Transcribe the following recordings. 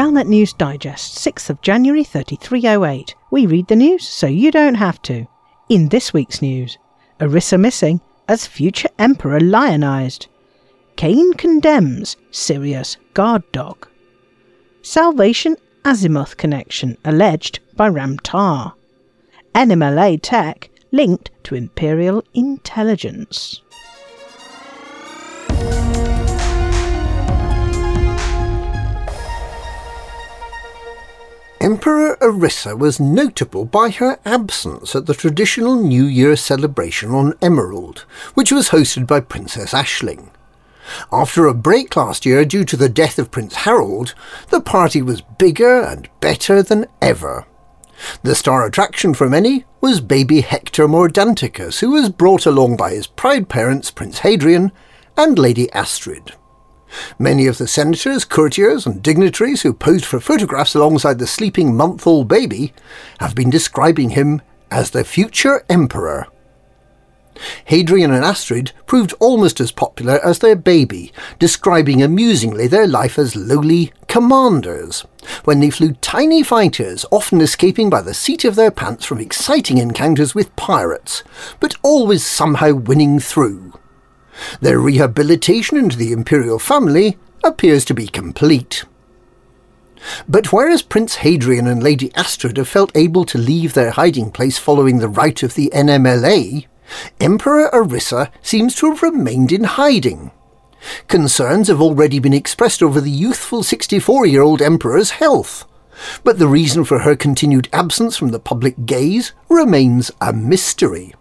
Galnet News Digest, 6th of January 3308. We read the news so you don't have to. In this week's news, Arissa missing as future emperor lionized. Kaine condemns Sirius guard dog. Salvation Azimuth connection alleged by Ram Tah. NMLA tech linked to Imperial intelligence. Emperor Arissa was notable by her absence at the traditional New Year celebration on Emerald, which was hosted by Princess Aisling. After a break last year due to the death of Prince Harold, the party was bigger and better than ever. The star attraction for many was baby Hector Mordanticus, who was brought along by his proud parents Prince Hadrian and Lady Astrid. Many of the senators, courtiers, and dignitaries who posed for photographs alongside the sleeping month old baby have been describing him as the future emperor. Hadrian and Astrid proved almost as popular as their baby, describing amusingly their life as lowly commanders, when they flew tiny fighters, often escaping by the seat of their pants from exciting encounters with pirates, but always somehow winning through. Their rehabilitation into the imperial family appears to be complete. But whereas Prince Hadrian and Lady Astrid have felt able to leave their hiding place following the rout of the NMLA, Emperor Arissa seems to have remained in hiding. Concerns have already been expressed over the youthful 64 year old Emperor's health, but the reason for her continued absence from the public gaze remains a mystery.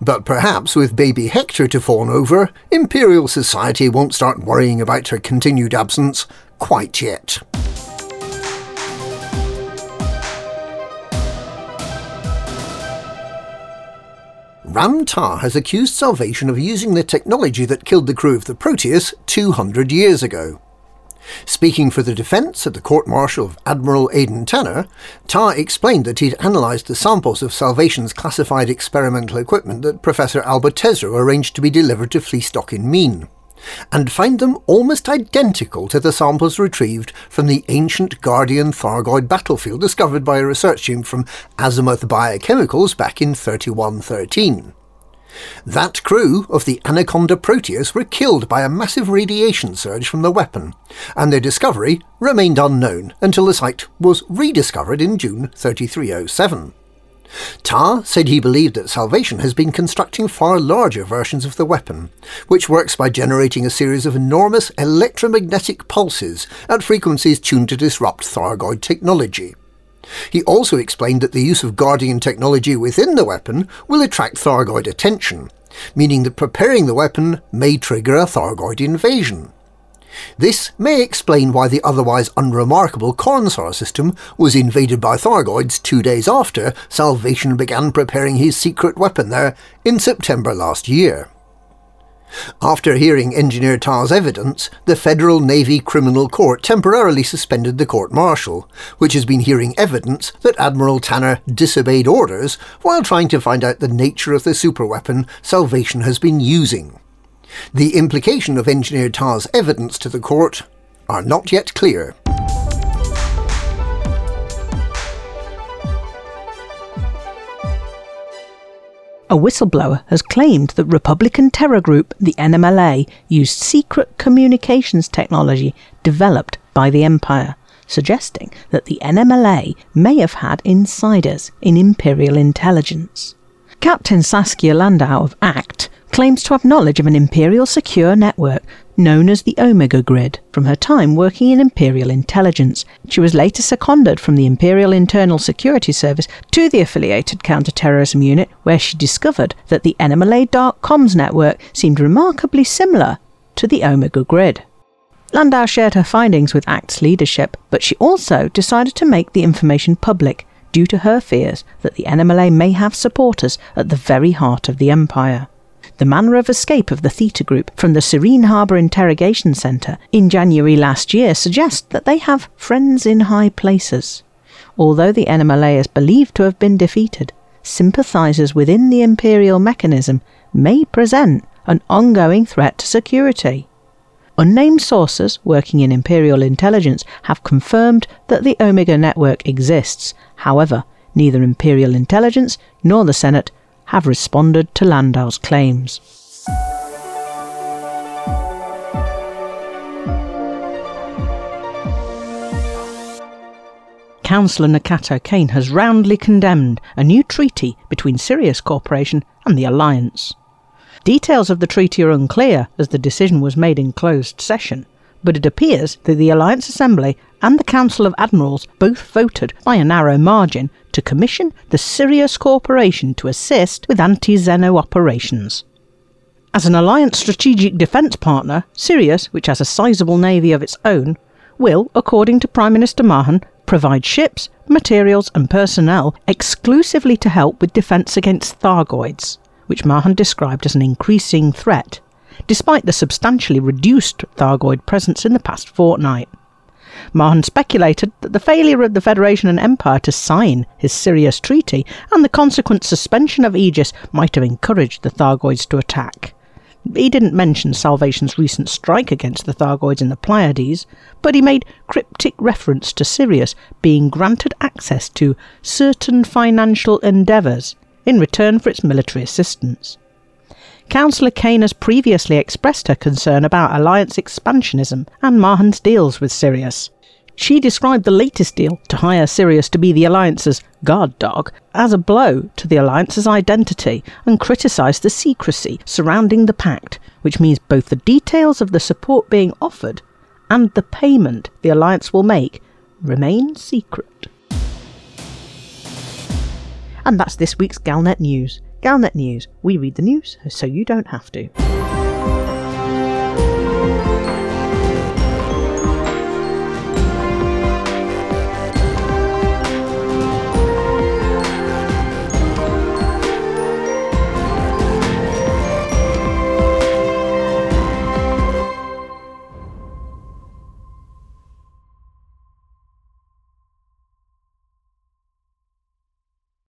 But perhaps with baby Hector to fawn over, Imperial society won't start worrying about her continued absence quite yet. Ram Tah has accused Salvation of using the technology that killed the crew of the Proteus 200 years ago. Speaking for the defence at the court martial of Admiral Aden Tanner, Tah explained that he'd analysed the samples of Salvation's classified experimental equipment that Professor Albert Tesreau arranged to be delivered to Fleestock in Meene, and found them almost identical to the samples retrieved from the ancient Guardian Thargoid battlefield discovered by a research team from Azimuth Biochemicals back in 3113. That crew of the Anaconda Proteus were killed by a massive radiation surge from the weapon, and their discovery remained unknown until the site was rediscovered in June 3307. Tah said he believed that Salvation has been constructing far larger versions of the weapon, which works by generating a series of enormous electromagnetic pulses at frequencies tuned to disrupt Thargoid technology. He also explained that the use of Guardian technology within the weapon will attract Thargoid attention, meaning that preparing the weapon may trigger a Thargoid invasion. This may explain why the otherwise unremarkable Cornsar system was invaded by Thargoids two days after Salvation began preparing his secret weapon there in September last year. After hearing Engineer Tah's evidence, the Federal Navy Criminal Court temporarily suspended the court martial, which has been hearing evidence that Admiral Tanner disobeyed orders while trying to find out the nature of the superweapon Salvation has been using. The implication of Engineer Tah's evidence to the court are not yet clear. A whistleblower has claimed that Republican terror group, the NMLA, used secret communications technology developed by the Empire, suggesting that the NMLA may have had insiders in Imperial intelligence. Captain Saskia Landau of ACT claims to have knowledge of an Imperial secure network known as the Omega Grid from her time working in Imperial intelligence. She was later seconded from the Imperial Internal Security Service to the affiliated counterterrorism unit, where she discovered that the NMLA Dark Comms network seemed remarkably similar to the Omega Grid. Landau shared her findings with ACT's leadership, but she also decided to make the information public due to her fears that the NMLA may have supporters at the very heart of the Empire the manner of escape of the Theta Group from the Serene Harbour Interrogation Centre in January last year suggests that they have friends in high places. Although the NMLA is believed to have been defeated, sympathisers within the imperial mechanism may present an ongoing threat to security. Unnamed sources working in Imperial intelligence have confirmed that the Omega network exists. However, neither Imperial intelligence nor the Senate have responded to Landau's claims. Councillor Nakato Kaine has roundly condemned a new treaty between Sirius Corporation and the Alliance. Details of the treaty are unclear as the decision was made in closed session, but it appears that the Alliance Assembly and the Council of Admirals both voted by a narrow margin to commission the Sirius Corporation to assist with anti xeno operations. As an Alliance strategic defence partner, Sirius, which has a sizable navy of its own, will, according to Prime Minister Mahon, provide ships, materials, and personnel exclusively to help with defence against Thargoids which Mahon described as an increasing threat, despite the substantially reduced Thargoid presence in the past fortnight. Mahon speculated that the failure of the Federation and Empire to sign his Sirius Treaty and the consequent suspension of Aegis might have encouraged the Thargoids to attack. He didn't mention Salvation's recent strike against the Thargoids in the Pleiades, but he made cryptic reference to Sirius being granted access to certain financial endeavours in return for its military assistance. Councillor Kaine has previously expressed her concern about alliance expansionism and Mahon's deals with Sirius. She described the latest deal to hire Sirius to be the Alliance's guard dog as a blow to the Alliance's identity and criticised the secrecy surrounding the pact, which means both the details of the support being offered and the payment the Alliance will make remain secret. And that's this week's Galnet News. Galnet News, we read the news so you don't have to.